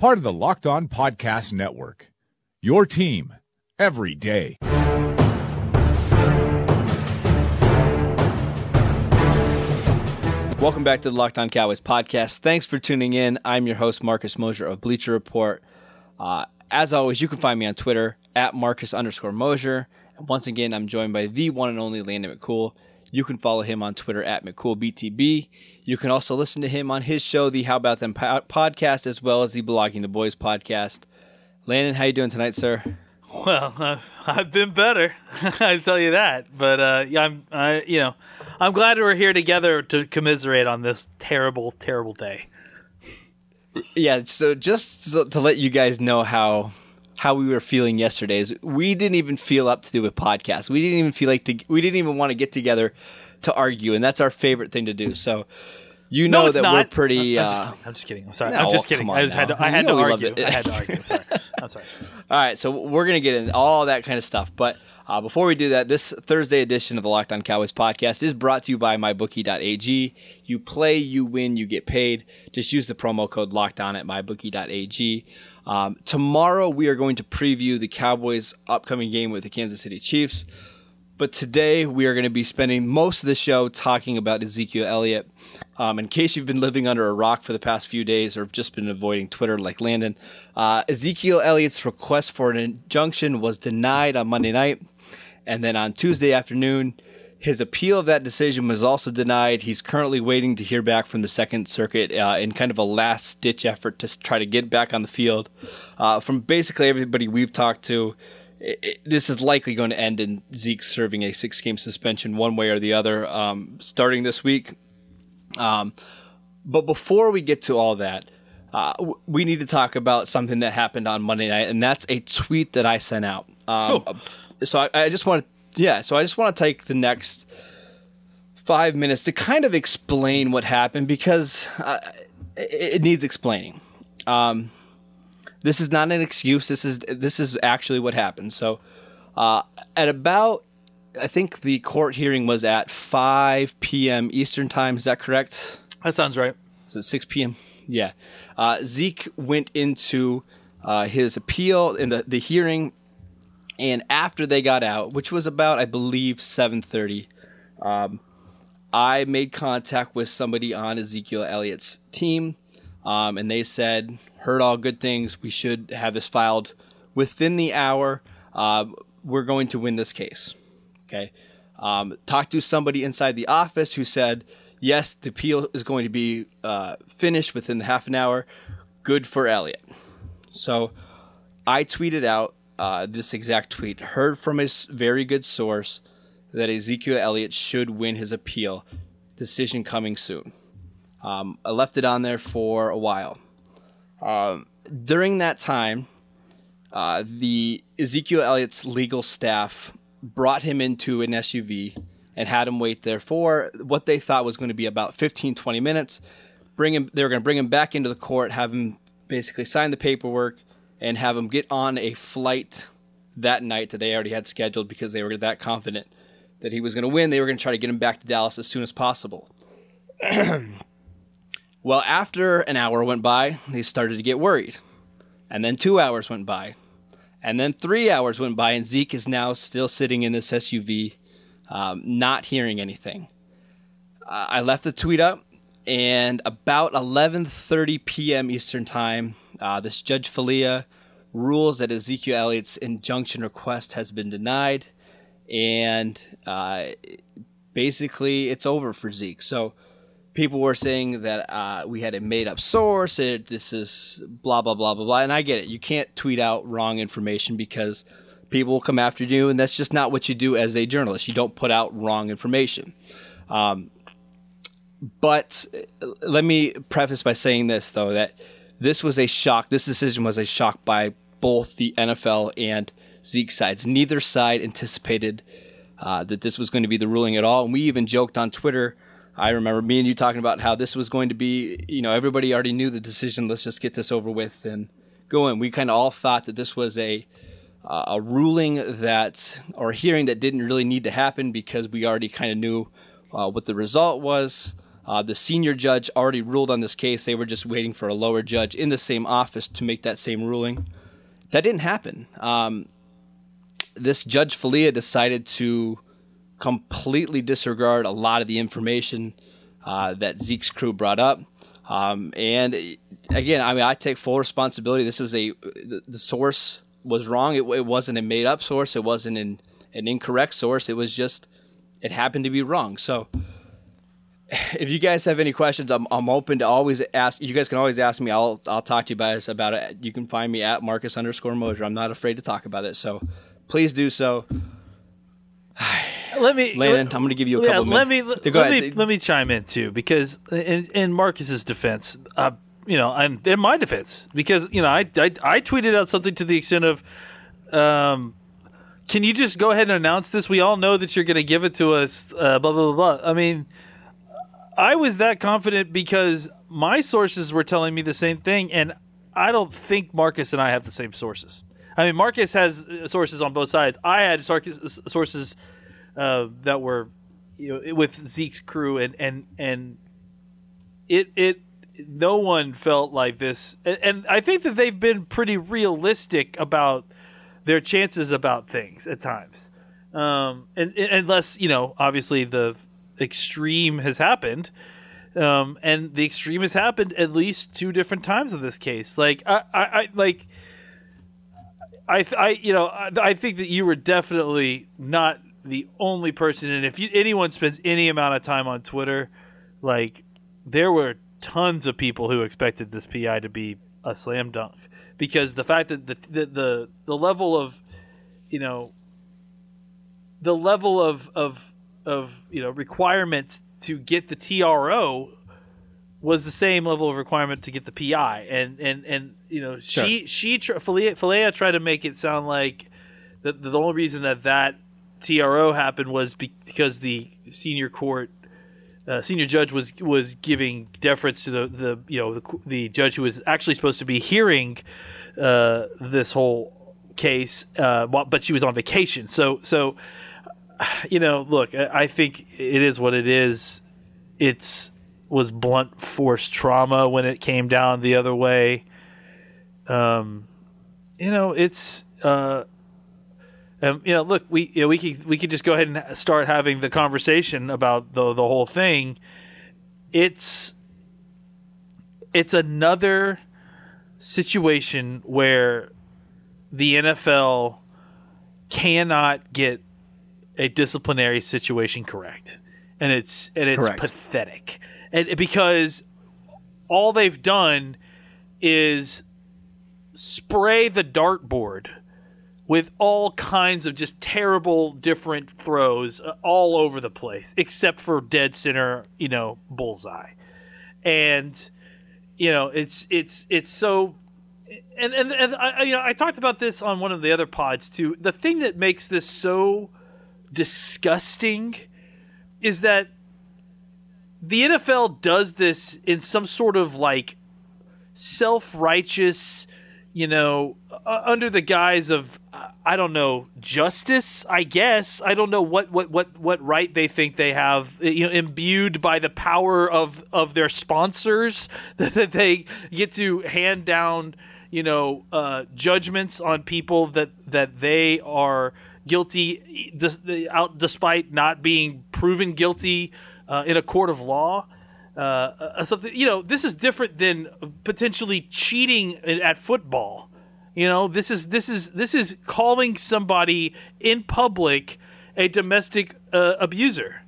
part of the Locked On Podcast Network. Your team every day. Welcome back to the Locked On Cowboys podcast. Thanks for tuning in. I'm your host, Marcus Mosher of Bleacher Report. Uh, as always, you can find me on Twitter at Marcus underscore Mosher. And once again, I'm joined by the one and only Landon McCool. You can follow him on Twitter at McCoolBTB. You can also listen to him on his show, the How About Them podcast, as well as the Blogging the Boys podcast. Landon, how you doing tonight, sir? Well, uh, I've been better. I tell you that. But uh, I'm, I, you know, I'm glad we're here together to commiserate on this terrible, terrible day. Yeah. So just so, to let you guys know how how we were feeling yesterday is we didn't even feel up to do a podcast. We didn't even feel like to, we didn't even want to get together to argue, and that's our favorite thing to do. So you know no, that not. we're pretty. I'm, uh, just, I'm just kidding. I'm sorry. no, I'm just kidding. I just had to. I had to argue. I had to argue. I'm sorry. I'm sorry. All right, so we're gonna get into all that kind of stuff, but uh, before we do that, this Thursday edition of the Locked On Cowboys podcast is brought to you by MyBookie.ag. You play, you win, you get paid. Just use the promo code Locked On at MyBookie.ag. Um, tomorrow we are going to preview the Cowboys' upcoming game with the Kansas City Chiefs. But today we are going to be spending most of the show talking about Ezekiel Elliott. Um, in case you've been living under a rock for the past few days or have just been avoiding Twitter like Landon, uh, Ezekiel Elliott's request for an injunction was denied on Monday night. And then on Tuesday afternoon, his appeal of that decision was also denied. He's currently waiting to hear back from the Second Circuit uh, in kind of a last ditch effort to try to get back on the field. Uh, from basically everybody we've talked to, it, it, this is likely going to end in Zeke serving a six game suspension one way or the other um, starting this week. Um, but before we get to all that, uh, we need to talk about something that happened on Monday night, and that's a tweet that I sent out. Um, So I, I just want to, yeah, so I just want to take the next five minutes to kind of explain what happened because uh, it, it needs explaining. Um, this is not an excuse. This is this is actually what happened. So, uh, at about, I think the court hearing was at 5 p.m. Eastern time. Is that correct? That sounds right. So 6 p.m. Yeah. Uh, Zeke went into uh, his appeal in the, the hearing, and after they got out, which was about I believe 7:30, um, I made contact with somebody on Ezekiel Elliott's team, um, and they said heard all good things. We should have this filed within the hour. Uh, we're going to win this case. Okay. Um, talked to somebody inside the office who said, yes, the appeal is going to be uh, finished within half an hour. Good for Elliott. So I tweeted out uh, this exact tweet. Heard from a very good source that Ezekiel Elliott should win his appeal. Decision coming soon. Um, I left it on there for a while. Um, during that time, uh, the Ezekiel Elliott's legal staff brought him into an SUV and had him wait there for what they thought was going to be about 15, 20 minutes. Bring him, they were going to bring him back into the court, have him basically sign the paperwork, and have him get on a flight that night that they already had scheduled because they were that confident that he was going to win. They were going to try to get him back to Dallas as soon as possible. well, after an hour went by, they started to get worried. And then two hours went by. And then three hours went by, and Zeke is now still sitting in this SUV, um, not hearing anything. Uh, I left the tweet up, and about 11:30 p.m. Eastern Time, uh, this Judge Failla rules that Ezekiel Elliott's injunction request has been denied, and uh, basically it's over for Zeke. So people were saying that uh, we had a made up source. It, this is blah blah blah blah blah. And I get it. You can't tweet out wrong information because people will come after you, and that's just not what you do as a journalist. You don't put out wrong information. Um, but uh, let me preface by saying this though that this was a shock. This decision was a shock by both the NFL and Zeke sides. Neither side anticipated uh, that this was going to be the ruling at all. And we even joked on Twitter. I remember me and you talking about how this was going to be, you know, everybody already knew the decision. Let's just get this over with and go in. We kind of all thought that this was a uh, a ruling that or a hearing that didn't really need to happen because we already kind of knew uh, what the result was. Uh, the senior judge already ruled on this case. They were just waiting for a lower judge in the same office to make that same ruling. That didn't happen. Um, this Judge Failla decided to completely disregard a lot of the information uh, that Zeke's crew brought up. Um, and again, I mean, I take full responsibility. This was a the, the source was wrong. It, it, wasn't a made up source. It wasn't an, an incorrect source. It was just it happened to be wrong. So if you guys have any questions, I'm, I'm open to always ask. You guys can always ask me. I'll I'll talk to you guys about it. You can find me at Marcus underscore Mosher. I'm not afraid to talk about it. So please do so. let me, Landon. Let, I'm going to give you a couple. Yeah, let me let, let me let me chime in too because in, in Marcus's defense, uh, you know, and in my defense, because you know, I, I I tweeted out something to the extent of, um, can you just go ahead and announce this? We all know that you're going to give it to us. Uh, blah blah blah. blah. I mean I was that confident because my sources were telling me the same thing, and I don't think Marcus and I have the same sources. I mean, Marcus has uh, sources on both sides. I had sources uh, that were you know, with Zeke's crew, and and and it it no one felt like this, and, and I think that they've been pretty realistic about their chances about things at times. Um, and, and unless you know, obviously the extreme has happened. Um, and the extreme has happened at least two different times in this case. Like I, I, I like I, I, you know, I, I, think that you were definitely not the only person. And if you, anyone spends any amount of time on Twitter, like there were tons of people who expected this PI to be a slam dunk because the fact that the the the, the level of, you know, the level of of of you know requirements to get the TRO was the same level of requirement to get the PI, and and and you know sure. she she Failla, tried to make it sound like the the only reason that that TRO happened was because the senior court uh, senior judge was was giving deference to the the you know the, the judge who was actually supposed to be hearing uh, this whole case, uh, but she was on vacation. So so you know, look, I think it is what it is. It's was blunt force trauma when it came down the other way. Um, you know, it's uh, um, you know, look, we you know, we could we could just go ahead and start having the conversation about the the whole thing. It's it's another situation where the NFL cannot get a disciplinary situation correct, and it's and it's correct. pathetic, and because all they've done is spray the dartboard with all kinds of just terrible different throws uh, all over the place, except for dead center, you know, bullseye, and you know it's it's it's so and and, and I, you know I talked about this on one of the other pods too. The thing that makes this so disgusting is that the NFL does this in some sort of like self righteous, you know, uh, under the guise of I don't know justice. I guess I don't know what what what what right they think they have, you know, imbued by the power of of their sponsors that they get to hand down, you know, uh, judgments on people that that they are guilty, out despite not being proven guilty uh, in a court of law. Uh, uh, something you know, this is different than potentially cheating at football. You know, this is this is this is calling somebody in public a domestic uh, abuser,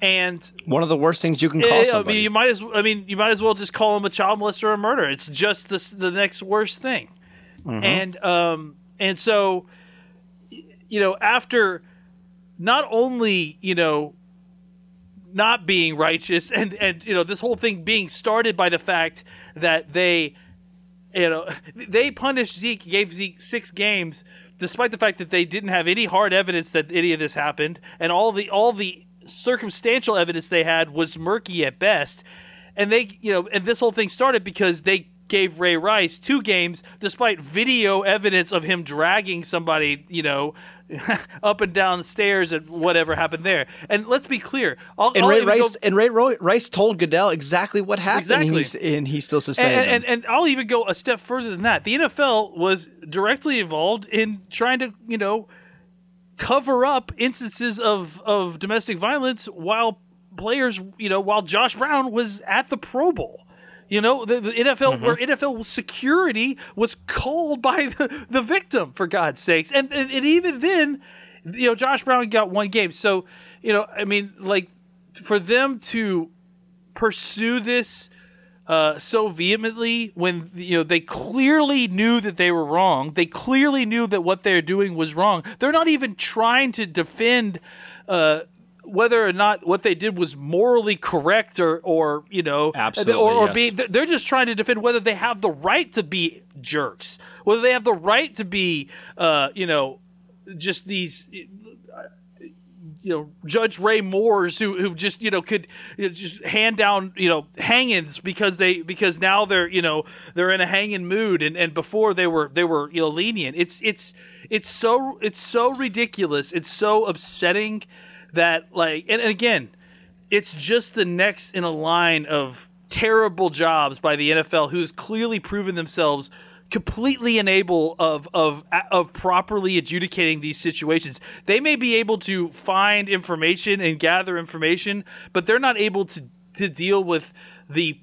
and one of the worst things you can call somebody. I mean, you might as I mean, you might as well just call him a child molester or a murderer. It's just the the next worst thing, mm-hmm. and um and so you know, after not only, you know, not being righteous and and you know this whole thing being started by the fact that they you know, they punished Zeke, gave Zeke six games, despite the fact that they didn't have any hard evidence that any of this happened, and all the all the circumstantial evidence they had was murky at best. And they, you know, and this whole thing started because they gave Ray Rice two games despite video evidence of him dragging somebody, you know, up and down the stairs and whatever happened there. And let's be clear. I'll, and, I'll Ray Rice, go, and Ray Rice told Goodell exactly what happened, exactly. and, and he still suspended and, and, and, I'll even go a step further than that. The NFL was directly involved in trying to, you know, cover up instances of, of domestic violence while players, you know, while Josh Brown was at the Pro Bowl. You know, the, the NFL mm-hmm. where NFL security was called by the, the victim for God's sakes, and, and and even then, you know, Josh Brown got one game. So, you know, I mean, like for them to pursue this uh, so vehemently when you know they clearly knew that they were wrong. They clearly knew that what they're doing was wrong. They're not even trying to defend uh, whether or not what they did was morally correct or or you know Absolutely, or, or yes. be they're just trying to defend whether they have the right to be jerks whether they have the right to be uh, you know just these you know Judge Ray Moores who who just you know could you know, just hand down you know hangings because they because now they're you know they're in a hanging mood and and before they were they were you know lenient. It's it's it's so it's so ridiculous. It's so upsetting that like and, and again it's just the next in a line of terrible jobs by the NFL who's clearly proven themselves completely unable of of of properly adjudicating these situations. They may be able to find information and gather information, but they're not able to to deal with the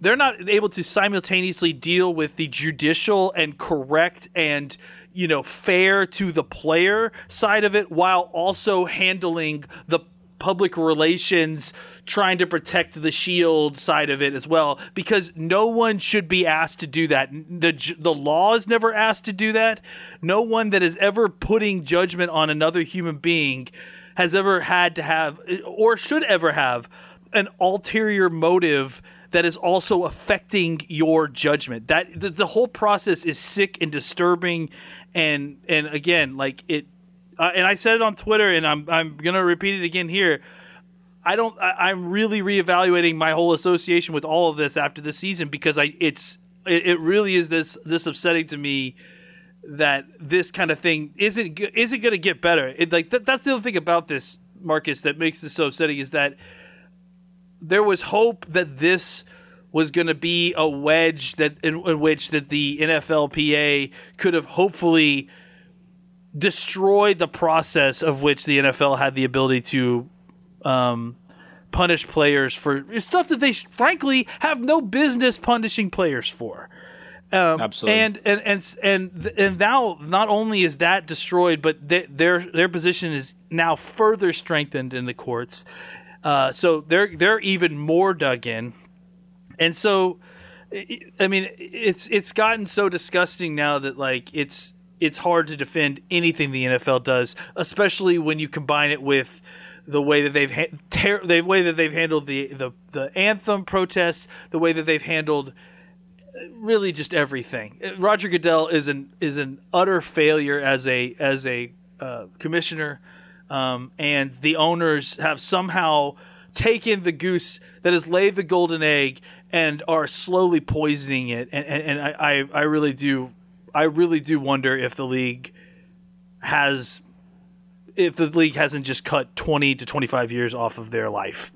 they're not able to simultaneously deal with the judicial and correct and you know, fair to the player side of it while also handling the public relations trying to protect the shield side of it as well because no one should be asked to do that. The the law is never asked to do that. No one that is ever putting judgment on another human being has ever had to have or should ever have an ulterior motive that is also affecting your judgment. That the, the whole process is sick and disturbing and and again, like it, uh, and I said it on Twitter, and I'm I'm gonna repeat it again here. I don't. I, am really reevaluating my whole association with all of this after this season because I it's it, it really is this this upsetting to me that this kind of thing isn't isn't going to get better. It, like th- that's the other thing about this, Marcus, that makes this so upsetting is that there was hope that this was going to be a wedge that in, in, which that the NFLPA could have hopefully destroyed the process of which the NFL had the ability to um, punish players for stuff that they frankly have no business punishing players for. Um, Absolutely. And and and and and now not only is that destroyed, but they, their their position is now further strengthened in the courts. Uh, so they're they're even more dug in and so I mean, it's it's gotten so disgusting now that like it's it's hard to defend anything the NFL does, especially when you combine it with the way that they've ha- ter- the way that they've handled the, the the anthem protests, the way that they've handled really just everything. Roger Goodell is an is an utter failure as a as a uh, commissioner, um, and the owners have somehow taken the goose that has laid the golden egg and are slowly poisoning it. And, and, and I, I really do, I really do wonder if the league has, if the league hasn't just cut 20 to 25 years off of their life.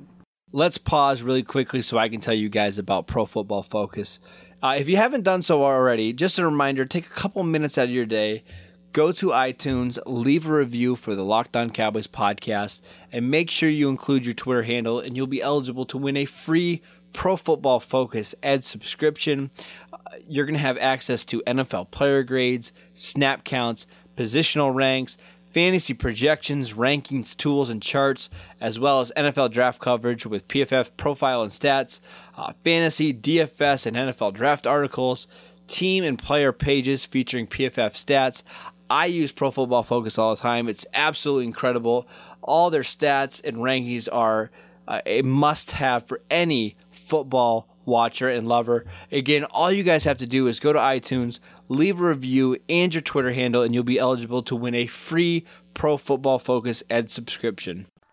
Let's pause really quickly so I can tell you guys about Pro Football Focus. Uh, if you haven't done so already, just a reminder take a couple minutes out of your day, go to iTunes, leave a review for the Locked On Cowboys podcast, and make sure you include your Twitter handle, and you'll be eligible to win a free Pro Football Focus Edge subscription. Uh, you're going to have access to NFL player grades, snap counts, positional ranks, fantasy projections, rankings, tools, and charts, as well as NFL draft coverage with PFF profile and stats, uh, fantasy, DFS, and NFL draft articles, team and player pages featuring PFF stats. I use Pro Football Focus all the time. It's absolutely incredible. All their stats and rankings are uh, a must have for any football watcher and lover. Again, all you guys have to do is go to iTunes, leave a review and your Twitter handle, and you'll be eligible to win a free Pro Football Focus Edge subscription.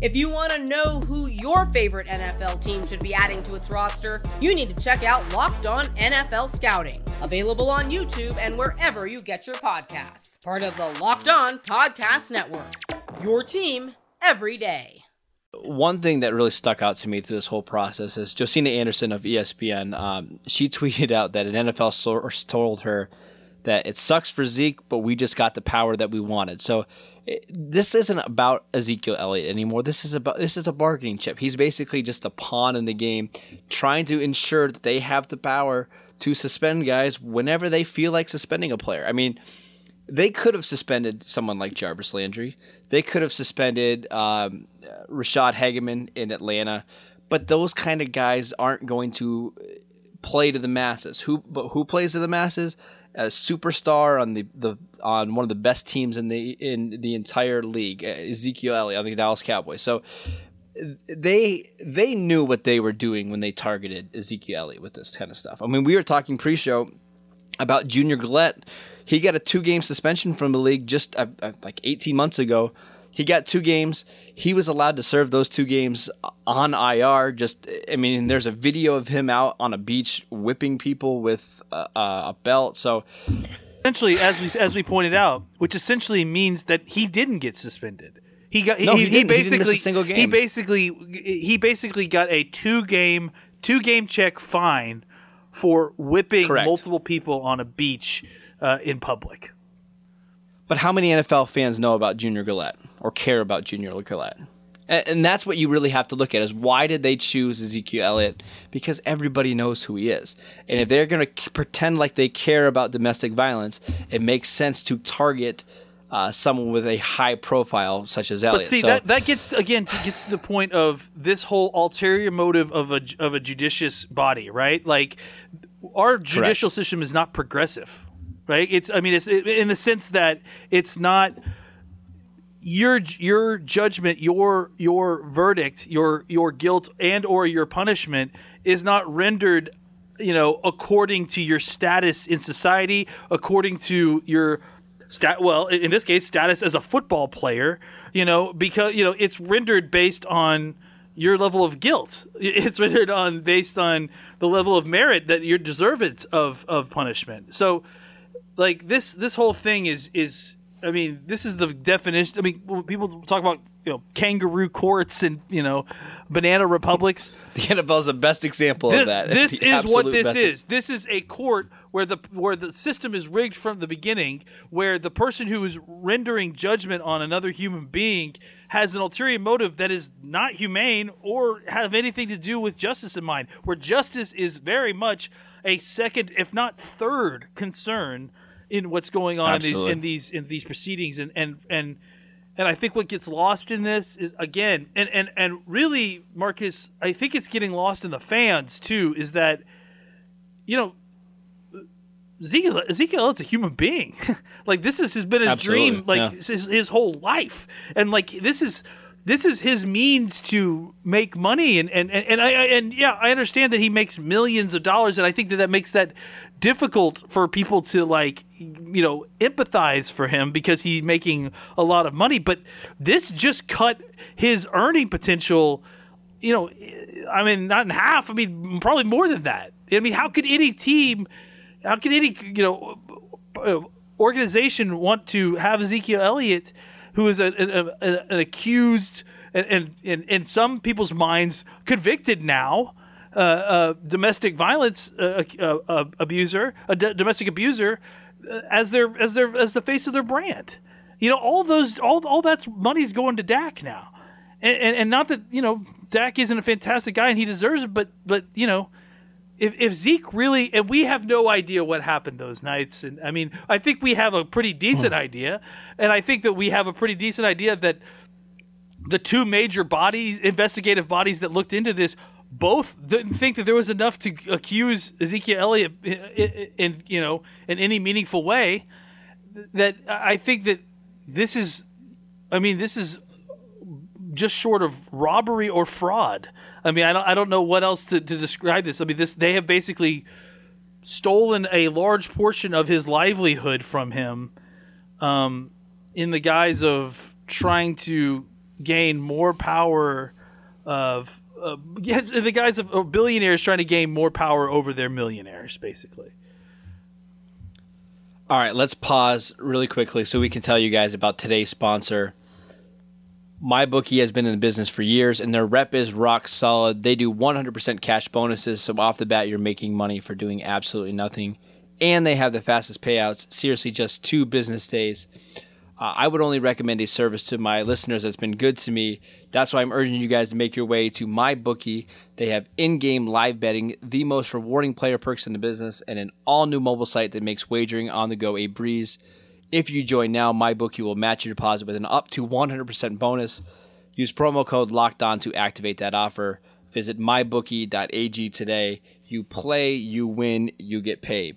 If you want to know who your favorite NFL team should be adding to its roster, you need to check out Locked On NFL Scouting, available on YouTube and wherever you get your podcasts. Part of the Locked On Podcast Network. Your team every day. One thing that really stuck out to me through this whole process is Josina Anderson of ESPN. Um, she tweeted out that an NFL source told her that it sucks for Zeke, but we just got the power that we wanted. So this isn't about Ezekiel Elliott anymore. This is about this is a bargaining chip. He's basically just a pawn in the game, trying to ensure that they have the power to suspend guys whenever they feel like suspending a player. I mean, they could have suspended someone like Jarvis Landry. They could have suspended um, Ra'Shede Hageman in Atlanta, but those kind of guys aren't going to play to the masses. Who but who plays to the masses? A superstar on the, the on one of the best teams in the in the entire league, Ezekiel Elliott on the Dallas Cowboys. So they they knew what they were doing when they targeted Ezekiel Elliott with this kind of stuff. I mean, we were talking pre-show about Junior Galette. He got a two-game suspension from the league just uh, uh, like 18 months ago. He got two games. He was allowed to serve those two games on IR. Just, I mean, there's a video of him out on a beach whipping people with a, a belt. So essentially, as we as we pointed out, which essentially means that he didn't get suspended. He got no, he, he, he basically he, single game. he basically he basically got a two game two game check fine for whipping Correct. multiple people on a beach uh, in public. But how many NFL fans know about Junior Galette or care about Junior Galette? And that's what you really have to look at is why did they choose Ezekiel Elliott? Because everybody knows who he is. And if they're going to pretend like they care about domestic violence, it makes sense to target uh, someone with a high profile such as Elliott. But see, so, that, that gets again to, gets to the point of this whole ulterior motive of a of a judicious body, right? Like our judicial Correct. system is not progressive, right? It's I mean, it's in the sense that it's not your your judgment, your your verdict, your your guilt and or your punishment is not rendered, you know, according to your status in society, according to your stat. Well, in this case, status as a football player. You know, because you know it's rendered based on your level of guilt. It's rendered on based on the level of merit that you're deserved of of punishment. So, like this this whole thing is is I mean, this is the definition. I mean, when people talk about you know kangaroo courts and you know banana republics. the NFL is the best example Thi- of that. This The is what this best- is. This is a court where the where the system is rigged from the beginning, where the person who is rendering judgment on another human being has an ulterior motive that is not humane or have anything to do with justice in mind. Where justice is very much a second, if not third, concern in what's going on in these, in these in these proceedings, and and and and I think what gets lost in this is again, and and and really, Marcus, I think it's getting lost in the fans too. Is that you know. Ezekiel, Ezekiel Elliott's a human being. like this has been his Absolutely, dream, like yeah. his, his whole life, and like this is this is his means to make money. And and and, and I I- and yeah, I understand that he makes millions of dollars, and I think that that makes that difficult for people to like you know empathize for him because he's making a lot of money. But this just cut his earning potential. You know, I mean, not in half. I mean, probably more than that. I mean, how could any team? How could any you know uh, organization want to have Ezekiel Elliott, who is a, a, a- an accused and, and, in some people's minds convicted now uh, domestic violence uh, uh, uh, abuser, a d- domestic abuser, as their as their as the face of their brand. You know, all those all all that's money's going to Dak now, and, and and not that you know Dak isn't a fantastic guy and he deserves it, but but you know if, if Zeke really, and we have no idea what happened those nights, and I mean, I think we have a pretty decent hmm. idea, and I think that we have a pretty decent idea that the two major bodies, investigative bodies that looked into this, both didn't think that there was enough to accuse Ezekiel Elliott in, you know in any meaningful way. That I think that this is, I mean, this is just short of robbery or fraud. I mean, I don't, I don't know what else to, to describe this. I mean, this they have basically stolen a large portion of his livelihood from him, um, in the guise of trying to gain more power of. Uh, yeah, the guys of, billionaires trying to gain more power over their millionaires, basically. All right, let's pause really quickly so we can tell you guys about today's sponsor. MyBookie has been in the business for years and their rep is rock solid. They do 100% cash bonuses, so off the bat, you're making money for doing absolutely nothing. And they have the fastest payouts, seriously, just two business days. Uh, I would only recommend a service to my listeners that's been good to me. That's why I'm urging you guys to make your way to MyBookie. They have in game live betting, the most rewarding player perks in the business, and an all new mobile site that makes wagering on the go a breeze. If you join now, MyBookie will match your deposit with an up to 100% bonus. Use promo code Locked On to activate that offer. Visit mybookie.ag today. You play, you win, you get paid.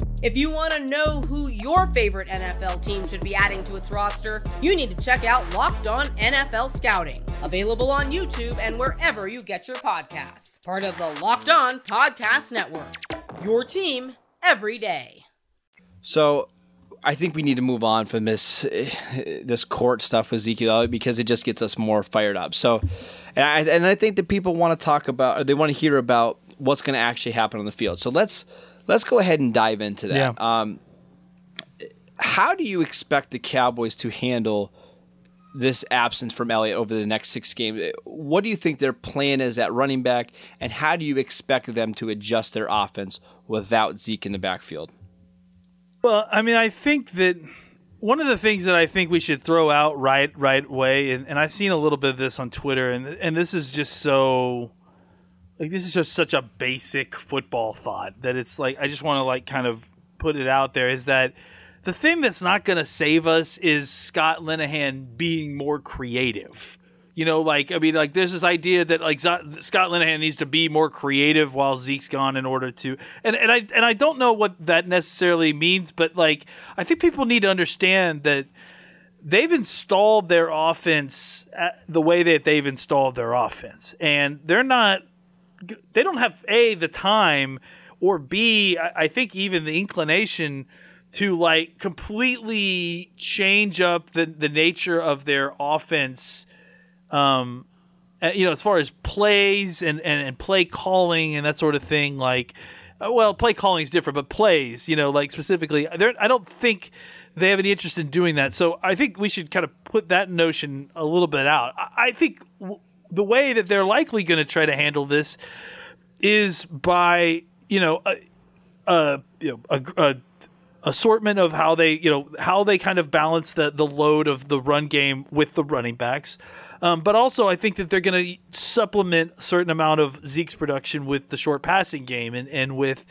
If you want to know who your favorite NFL team should be adding to its roster, you need to check out Locked On NFL Scouting, available on YouTube and wherever you get your podcasts. Part of the Locked On Podcast Network. Your team every day. So, I think we need to move on from this eh, this court stuff with Ezekiel because it just gets us more fired up. So, and I, and I think that people want to talk about, or they want to hear about what's going to actually happen on the field. So let's let's go ahead and dive into that. Yeah. Um, how do you expect the Cowboys to handle this absence from Elliott over the next six games? What do you think their plan is at running back, and how do you expect them to adjust their offense without Zeke in the backfield? Well, I mean, I think that one of the things that I think we should throw out right right away, and, and I've seen a little bit of this on Twitter, and and this is just so like this is just such a basic football thought that it's like I just want to like kind of put it out there is that the thing that's not going to save us is Scott Linehan being more creative. You know, like I mean, like there's this idea that like Scott Linehan needs to be more creative while Zeke's gone in order to, and and I and I don't know what that necessarily means, but like I think people need to understand that they've installed their offense the way that they've installed their offense, and they're not, they don't have a the time or b I, I think even the inclination to like completely change up the the nature of their offense um, you know, as far as plays and, and, and play calling and that sort of thing, like, uh, well, play calling is different, but plays, you know, like specifically, I don't think they have any interest in doing that. So I think we should kind of put that notion a little bit out. I, think the way that they're likely going to try to handle this is by, you know, a, a you know, a, a assortment of how they, you know, how they kind of balance the, the load of the run game with the running backs. Um, but also, I think that they're going to supplement a certain amount of Zeke's production with the short passing game and, and with,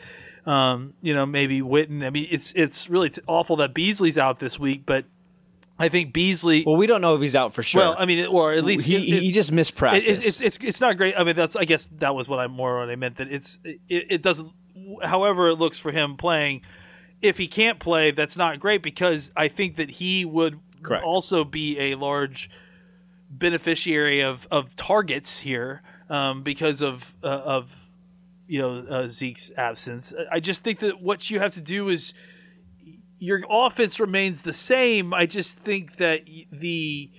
um, you know, maybe Witten. I mean, it's it's really t- awful that Beasley's out this week, but I think Beasley. Well, we don't know if he's out for sure. Well, I mean, or at least he, it, he just missed practice. It, it's it's it's not great. I mean, that's I guess that was what I more what I meant that it's it, it doesn't. However, it looks for him playing. If he can't play, that's not great because I think that he would Correct. also be a large beneficiary of, of targets here um, because of uh, of you know uh, Zeke's absence. I just think that what you have to do is your offense remains the same. I just think that the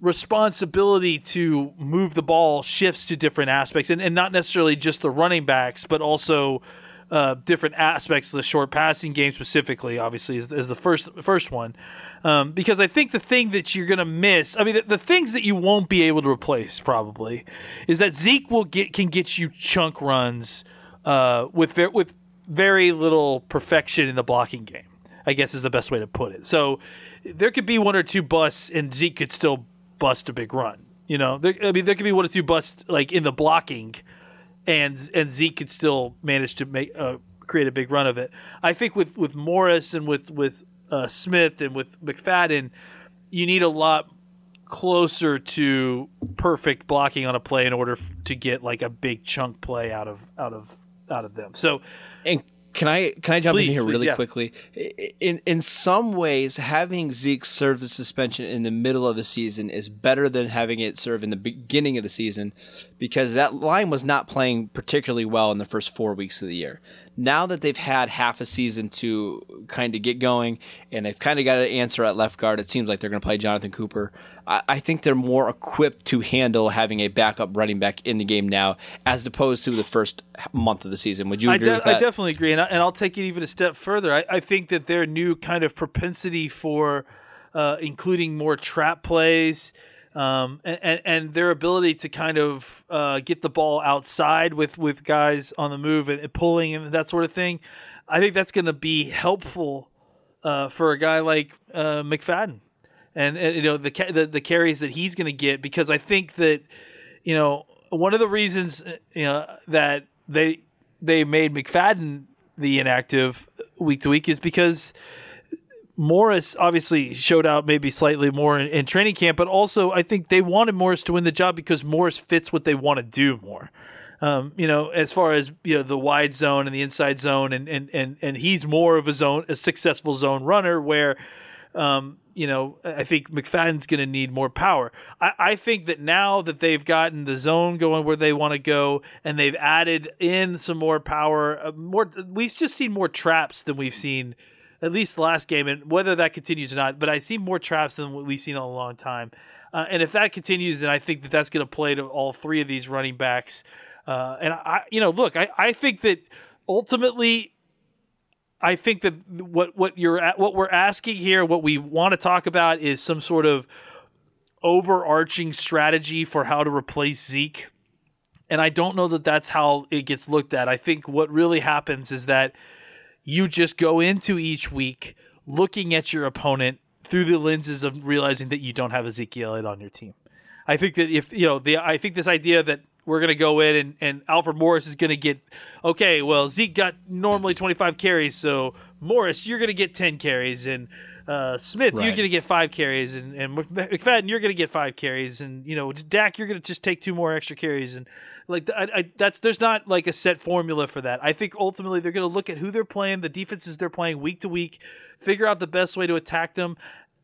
responsibility to move the ball shifts to different aspects, and, and not necessarily just the running backs, but also uh, different aspects of the short passing game specifically. Obviously, is, is the first first one. Um, because I think the thing that you're going to miss, I mean, the, the, things that you won't be able to replace probably, is that Zeke will get can get you chunk runs uh, with with very little perfection in the blocking game. I guess is the best way to put it. So there could be one or two busts, and Zeke could still bust a big run. You know, there, I mean, there could be one or two busts like in the blocking, and and Zeke could still manage to make uh, create a big run of it. I think with with Morris and with with uh, Smith and with McFadden, you need a lot closer to perfect blocking on a play in order f- to get like a big chunk play out of out of out of them. So, and can I can I jump please, in here please, really yeah. quickly? In in some ways, having Zeke serve the suspension in the middle of the season is better than having it serve in the beginning of the season, because that line was not playing particularly well in the first four weeks of the year now that they've had half a season to kind of get going and they've kind of got an answer at left guard, it seems like they're going to play Jonathan Cooper. I, I, think they're more equipped to handle having a backup running back in the game now as opposed to the first month of the season. Would you agree I, de- with that? I definitely agree. And, I, will take it even a step further. I, I, think that their new kind of propensity for uh, including more trap plays – um, and, and their ability to kind of uh, get the ball outside with, with guys on the move and, and pulling and that sort of thing. I think that's going to be helpful uh, for a guy like uh, McFadden, and, and, you know the, the the carries that he's going to get because I think that you know one of the reasons you know that they they made McFadden the inactive week to week is because Morris obviously showed out maybe slightly more in, in, training camp, but also I think they wanted Morris to win the job because Morris fits what they want to do more. Um, you know, as far as you know, the wide zone and the inside zone, and and and and he's more of a zone, a successful zone runner. Where, um, you know, I think McFadden's going to need more power. I, I think that now that they've gotten the zone going where they want to go, and they've added in some more power, uh, more we've just seen more traps than we've seen at least the last game, and whether that continues or not. But I see more traps than what we've seen in a long time. Uh, and if that continues, then I think that that's going to play to all three of these running backs. Uh, and I, you know, look, I, I think that ultimately, I think that what what you're at, what we're asking here, what we want to talk about, is some sort of overarching strategy for how to replace Zeke. And I don't know that that's how it gets looked at. I think what really happens is that you just go into each week looking at your opponent through the lenses of realizing that you don't have Ezekiel Elliott on your team. I think that if you know the I think this idea that we're going to go in and, and Alfred Morris is going to get okay. Well, Zeke got normally 25 carries, so Morris, you're going to get 10 carries, and uh, Smith, right. you're going to get five carries, and, and McFadden, you're going to get five carries, and you know Dak, you're going to just take two more extra carries, and like I, I, that's there's not like a set formula for that. I think ultimately they're going to look at who they're playing, the defenses they're playing week to week, figure out the best way to attack them.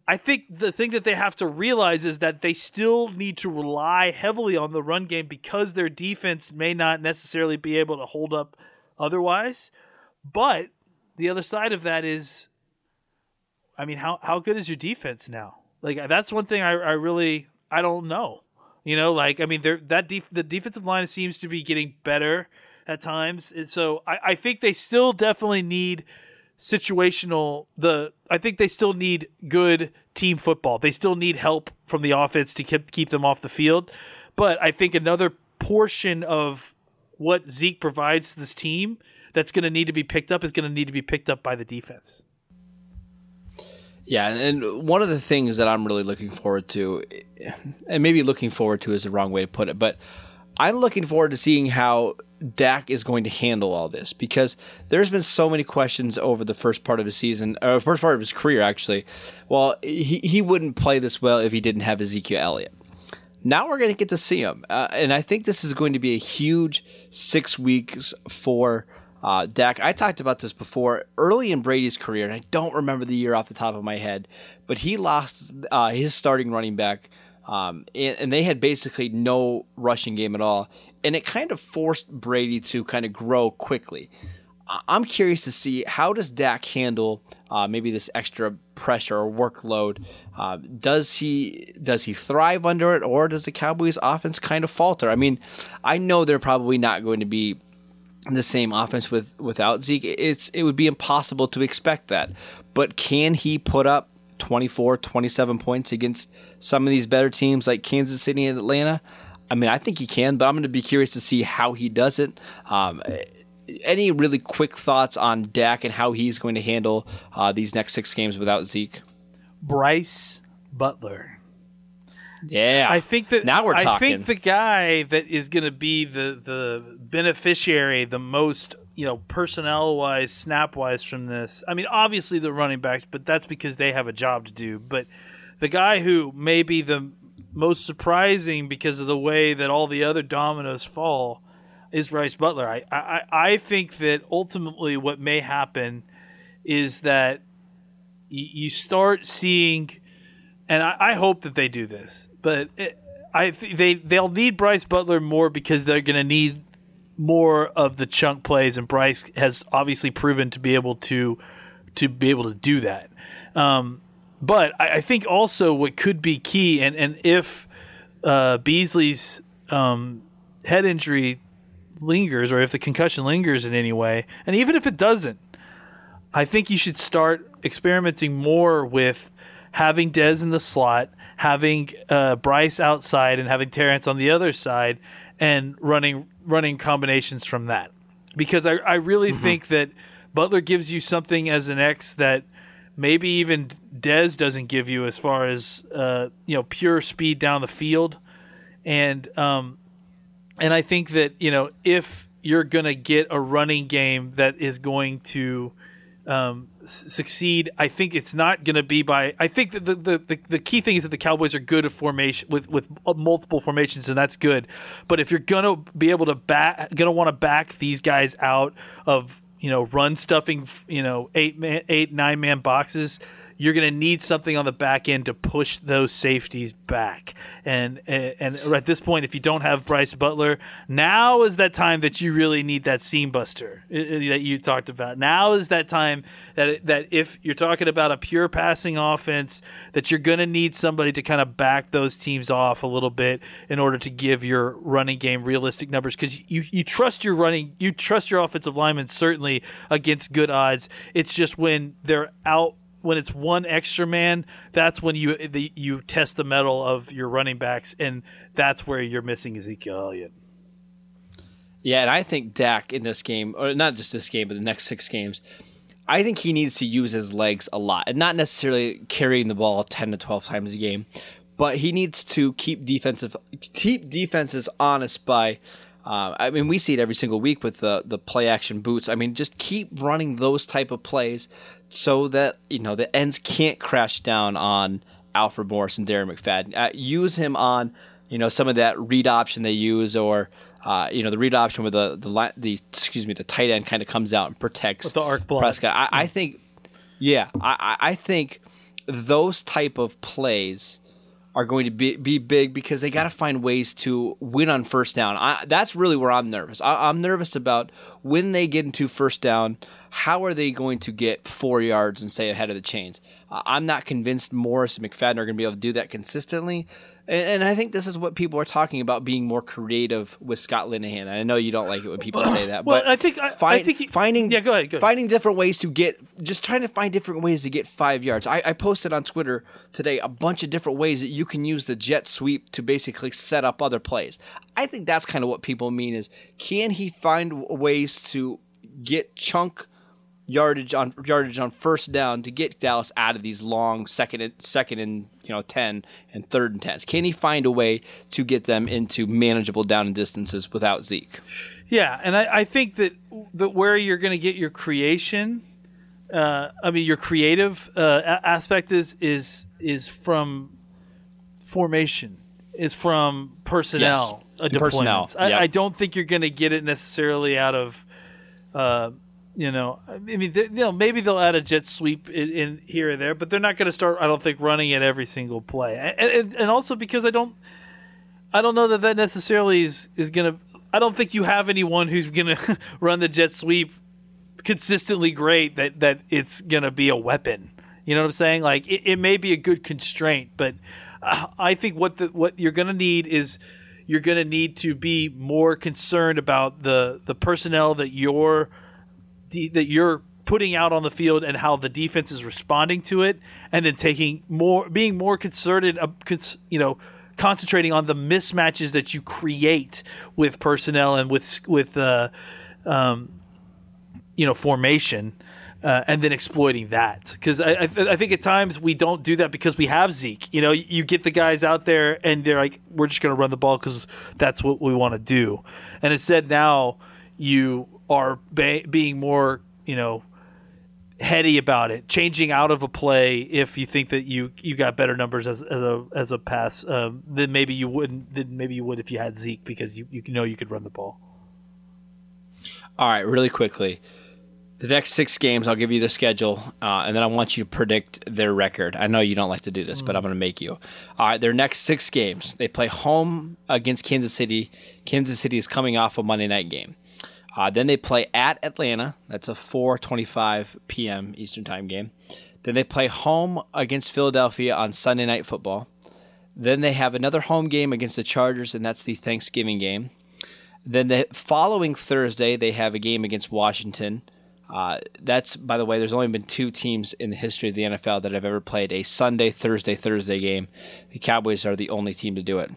I think the thing that they have to realize is that they still need to rely heavily on the run game because their defense may not necessarily be able to hold up otherwise. But the other side of that is, I mean, how how good is your defense now? Like that's one thing I, I really I don't know. You know, like I mean, that def- the defensive line seems to be getting better at times, and so I, I think they still definitely need situational. The I think they still need good team football. They still need help from the offense to keep keep them off the field. But I think another portion of what Zeke provides to this team that's going to need to be picked up is going to need to be picked up by the defense. Yeah, and one of the things that I'm really looking forward to, and maybe looking forward to is the wrong way to put it, but I'm looking forward to seeing how Dak is going to handle all this because there's been so many questions over the first part of his season, or first part of his career, actually. Well, he, he wouldn't play this well if he didn't have Ezekiel Elliott. Now we're going to get to see him, uh, and I think this is going to be a huge six weeks for uh, Dak, I talked about this before early in Brady's career, and I don't remember the year off the top of my head, but he lost uh, his starting running back, um, and, and, they had basically no rushing game at all, and it kind of forced Brady to kind of grow quickly. I'm curious to see how does Dak handle uh, maybe this extra pressure or workload. Uh, does he does he thrive under it, or does the Cowboys' offense kind of falter? I mean, I know they're probably not going to be the same offense with without Zeke, it's it would be impossible to expect that. But can he put up 24, 27 points against some of these better teams like Kansas City and Atlanta? I mean, I think he can, but I'm going to be curious to see how he does it. Um, any really quick thoughts on Dak and how he's going to handle uh, these next six games without Zeke? Brice Butler. Yeah, I think that now we're talking. I think the guy that is going to be the the beneficiary, the most you know personnel wise, snap wise from this. I mean, obviously the running backs, but that's because they have a job to do. But the guy who may be the most surprising because of the way that all the other dominoes fall is Brice Butler. I I, I think that ultimately what may happen is that you start seeing and I, I hope that they do this, but it, I th- they they'll need Brice Butler more because they're going to need more of the chunk plays, and Brice has obviously proven to be able to to be able to do that. Um, but I, I, think also what could be key, and and if uh, Beasley's um, head injury lingers, or if the concussion lingers in any way, and even if it doesn't, I think you should start experimenting more with having Dez in the slot, having uh, Brice outside, and having Terrance on the other side, and running running combinations from that. Because I, I really mm-hmm. think that Butler gives you something as an X that maybe even Dez doesn't give you as far as uh, you know pure speed down the field, and um, and I think that you know if you're going to get a running game that is going to um, succeed. I think it's not going to be by. I think the, the, the, the, key thing is that the Cowboys are good at formation with with uh, multiple formations, and that's good. But if you're going to be able to back, going to want to back these guys out of you know run stuffing, you know eight man, eight nine man boxes you're going to need something on the back end to push those safeties back. And, and and at this point, if you don't have Brice Butler, now is that time that you really need that seam buster uh, uh, that you talked about. Now is that time that that if you're talking about a pure passing offense, that you're going to need somebody to kind of back those teams off a little bit in order to give your running game realistic numbers because you you trust your running, you trust your offensive linemen certainly against good odds. It's just when they're out when it's one extra man, that's when you the, you test the mettle of your running backs, and that's where you're missing Ezekiel Elliott. Yeah, and I think Dak in this game, or not just this game, but the next six games, I think he needs to use his legs a lot, and not necessarily carrying the ball ten to twelve times a game, but he needs to keep defensive keep defenses honest by. Uh, I mean, we see it every single week with the the play action boots. I mean, just keep running those type of plays so that you know the ends can't crash down on Alfred Morris and Darren McFadden. Uh, use him on you know some of that read option they use, or uh, you know the read option where the the the excuse me the tight end kind of comes out and protects With the arc block. Prescott. I, I think, yeah, I, I think those type of plays are going to be, be big because they got to find ways to win on first down. I, that's really where I'm nervous. I, I'm nervous about when they get into first down how are they going to get four yards and stay ahead of the chains? I'm not convinced Morris and McFadden are going to be able to do that consistently. And, and, I think this is what people are talking about being more creative with Scott Linehan. I know you don't like it when people say that, well, but I think I, find, I think he, finding yeah, go ahead, go ahead. finding different ways to get just trying to find different ways to get five yards. I, I posted on Twitter today a bunch of different ways that you can use the jet sweep to basically set up other plays. I think that's kind of what people mean is can he find ways to get chunk yardage on yardage on first down to get Dallas out of these long second and, second and you know ten and third and tens? Can he find a way to get them into manageable down and distances without Zeke? Yeah, and I, I think that that where you're going to get your creation, uh, I mean your creative uh, aspect is is is from formation, is from personnel yes. uh, Personnel. Yep. I, I, don't think you're going to get it necessarily out of. Uh, you know, I mean, you know, maybe they'll add a jet sweep in, in here or there, but they're not going to start. I don't think running it every single play, and, and, and also because I don't, I don't know that that necessarily is is going to. I don't think you have anyone who's going to run the jet sweep consistently great that that it's going to be a weapon. You know what I'm saying? Like it, it may be a good constraint, but uh, I think what the, what you're going to need is you're going to need to be more concerned about the the personnel that you're that you're putting out on the field and how the defense is responding to it, and then taking more, being more concerted, uh, cons, you know, concentrating on the mismatches that you create with personnel and with with uh, um, you know formation. Uh, and then exploiting that because I, I, th- I, think at times we don't do that because we have Zeke. You know, you get the guys out there and they're like, we're just going to run the ball because that's what we want to do. And instead, now you are ba- being more, you know, heady about it, changing out of a play if you think that you you got better numbers as, as a as a pass um, then maybe you wouldn't then maybe you would if you had Zeke because you you know you could run the ball. All right, really quickly. The next six games, I'll give you the schedule, uh, and then I want you to predict their record. I know you don't like to do this, mm. but I'm going to make you. All right, their next six games, they play home against Kansas City. Kansas City is coming off a Monday night game. Uh, then they play at Atlanta. That's a 4:25 p.m. Eastern Time game. Then they play home against Philadelphia on Sunday Night Football. Then they have another home game against the Chargers, and that's the Thanksgiving game. Then the following Thursday, they have a game against Washington. Uh, that's, by the way, there's only been two teams in the history of the NFL that have ever played a Sunday, Thursday, Thursday game. The Cowboys are the only team to do it.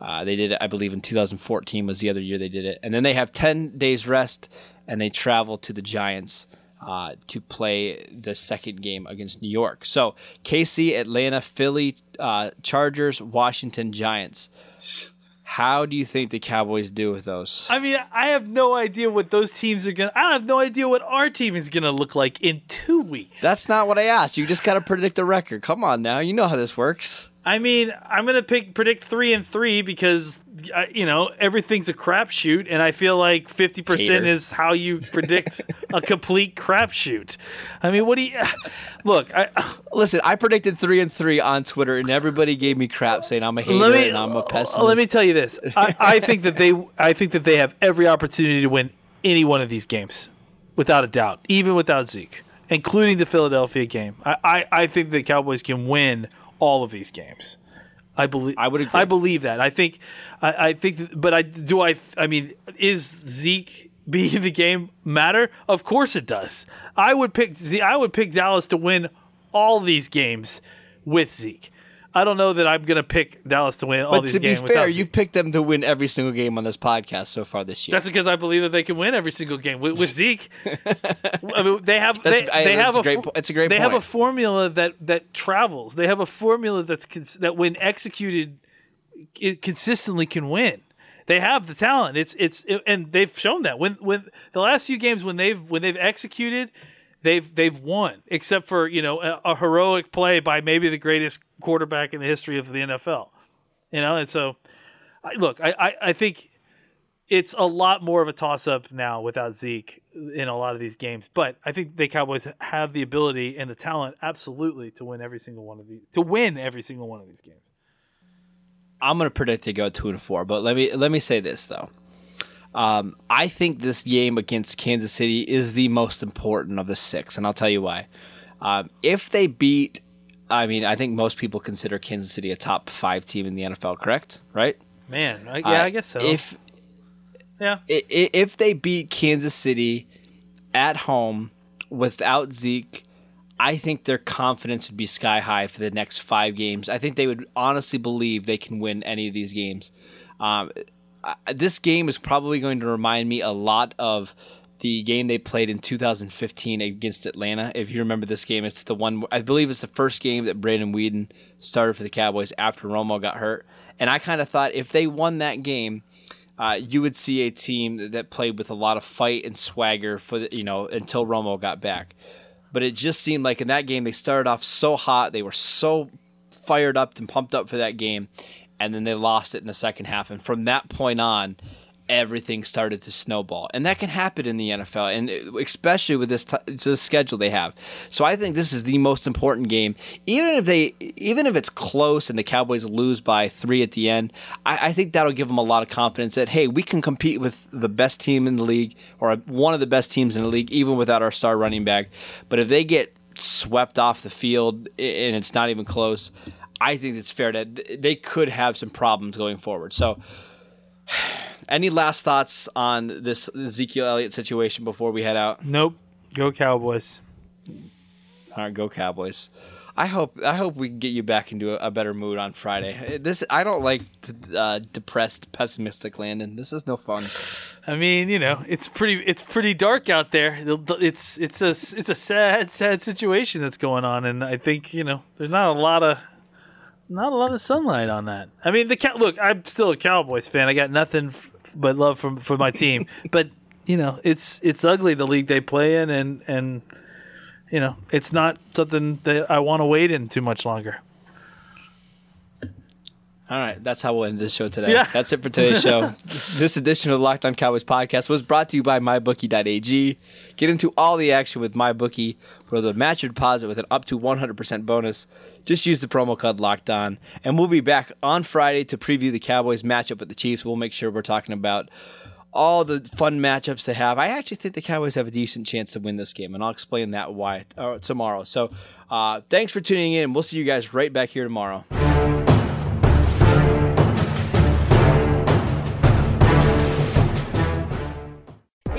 Uh, they did it, I believe, in 2014 was the other year they did it, and then they have 10 days rest, and they travel to the Giants uh, to play the second game against New York. So KC, Atlanta, Philly, uh, Chargers, Washington, Giants. How do you think the Cowboys do with those? I mean, I have no idea what those teams are going to. I have no idea what our team is going to look like in two weeks. That's not what I asked. You just got to predict the record. Come on now. You know how this works. I mean, I'm gonna pick predict three and three because uh, you know everything's a crapshoot, and I feel like fifty percent is how you predict a complete crapshoot. I mean, what do you look? I, Listen, I predicted three and three on Twitter, and everybody gave me crap saying I'm a hater me, and I'm a pessimist. Let me tell you this: I, I think that they, I think that they have every opportunity to win any one of these games, without a doubt, even without Zeke, including the Philadelphia game. I, I, I think the Cowboys can win all of these games. I believe. I would. Agree. I believe that. I think. I, I think. but I do. I. I mean, is Zeke being the game matter? Of course it does. I would pick. I would pick Dallas to win all these games with Zeke. I don't know that I'm going to pick Dallas to win all but these games. But to be fair, you picked them to win every single game on this podcast so far this year. That's because I believe that they can win every single game with, with Zeke. I mean, they have they, they have a, great, it's a great. They point. have a formula that that travels. They have a formula that's that when executed, it consistently can win. They have the talent. It's it's it, and they've shown that when when the last few games when they've when they've executed they've they've won, except for you know a, a, heroic play by maybe the greatest quarterback in the history of the NFL. You know, and so look, I, I, I think it's a lot more of a toss up now without Zeke in a lot of these games. But I think the Cowboys have the ability and the talent absolutely to win every single one of these to win every single one of these games. I'm to predict they go two and four, but let me let me say this though. Um, I think this game against Kansas City is the most important of the six, and I'll tell you why. Um, if they beat, I mean, I think most people consider Kansas City a top five team in the NFL, correct? Right? Man, I, yeah, uh, I guess so. If yeah, if they beat Kansas City at home without Zeke, I think their confidence would be sky high for the next five games. I think they would honestly believe they can win any of these games. Um, this game is probably going to remind me a lot of the game they played in 2015 against Atlanta. If you remember this game, it's the one I believe it's the first game that Brandon Weeden started for the Cowboys after Romo got hurt. And I kind of thought if they won that game, uh, you would see a team that played with a lot of fight and swagger for the, you know until Romo got back. But it just seemed like in that game they started off so hot, they were so fired up and pumped up for that game, and then they lost it in the second half. And from that point on, everything started to snowball, and that can happen in the NFL, and especially with this, t- this schedule they have. So I think this is the most important game, even if they, even if it's close and the Cowboys lose by three at the end. I, I think that'll give them a lot of confidence that hey, we can compete with the best team in the league or one of the best teams in the league, even without our star running back. But if they get swept off the field and it's not even close, I think it's fair that they could have some problems going forward. So Any last thoughts on this Ezekiel Elliott situation before we head out? Nope. Go Cowboys. All right, go Cowboys. I hope I hope we can get you back into a, a better mood on Friday. This I don't like uh, depressed, pessimistic Landon. This is no fun. I mean, you know, it's pretty it's pretty dark out there. It's it's a it's a sad sad situation that's going on, and I think you know there's not a lot of not a lot of sunlight on that. I mean, the look, I'm still a Cowboys fan. I got nothing but love for for my team, but you know, it's it's ugly the league they play in, and and you know, it's not something that I want to wait in too much longer. All right, that's how we'll end this show today. Yeah. That's it for today's show. this edition of the Locked On Cowboys podcast was brought to you by MyBookie.ag. Get into all the action with MyBookie for the match your deposit with an up to 100% bonus. Just use the promo code Locked On, and we'll be back on Friday to preview the Cowboys matchup with the Chiefs. We'll make sure we're talking about all the fun matchups to have. I actually think the Cowboys have a decent chance to win this game, and I'll explain that why uh, tomorrow. So, uh, thanks for tuning in. We'll see you guys right back here tomorrow.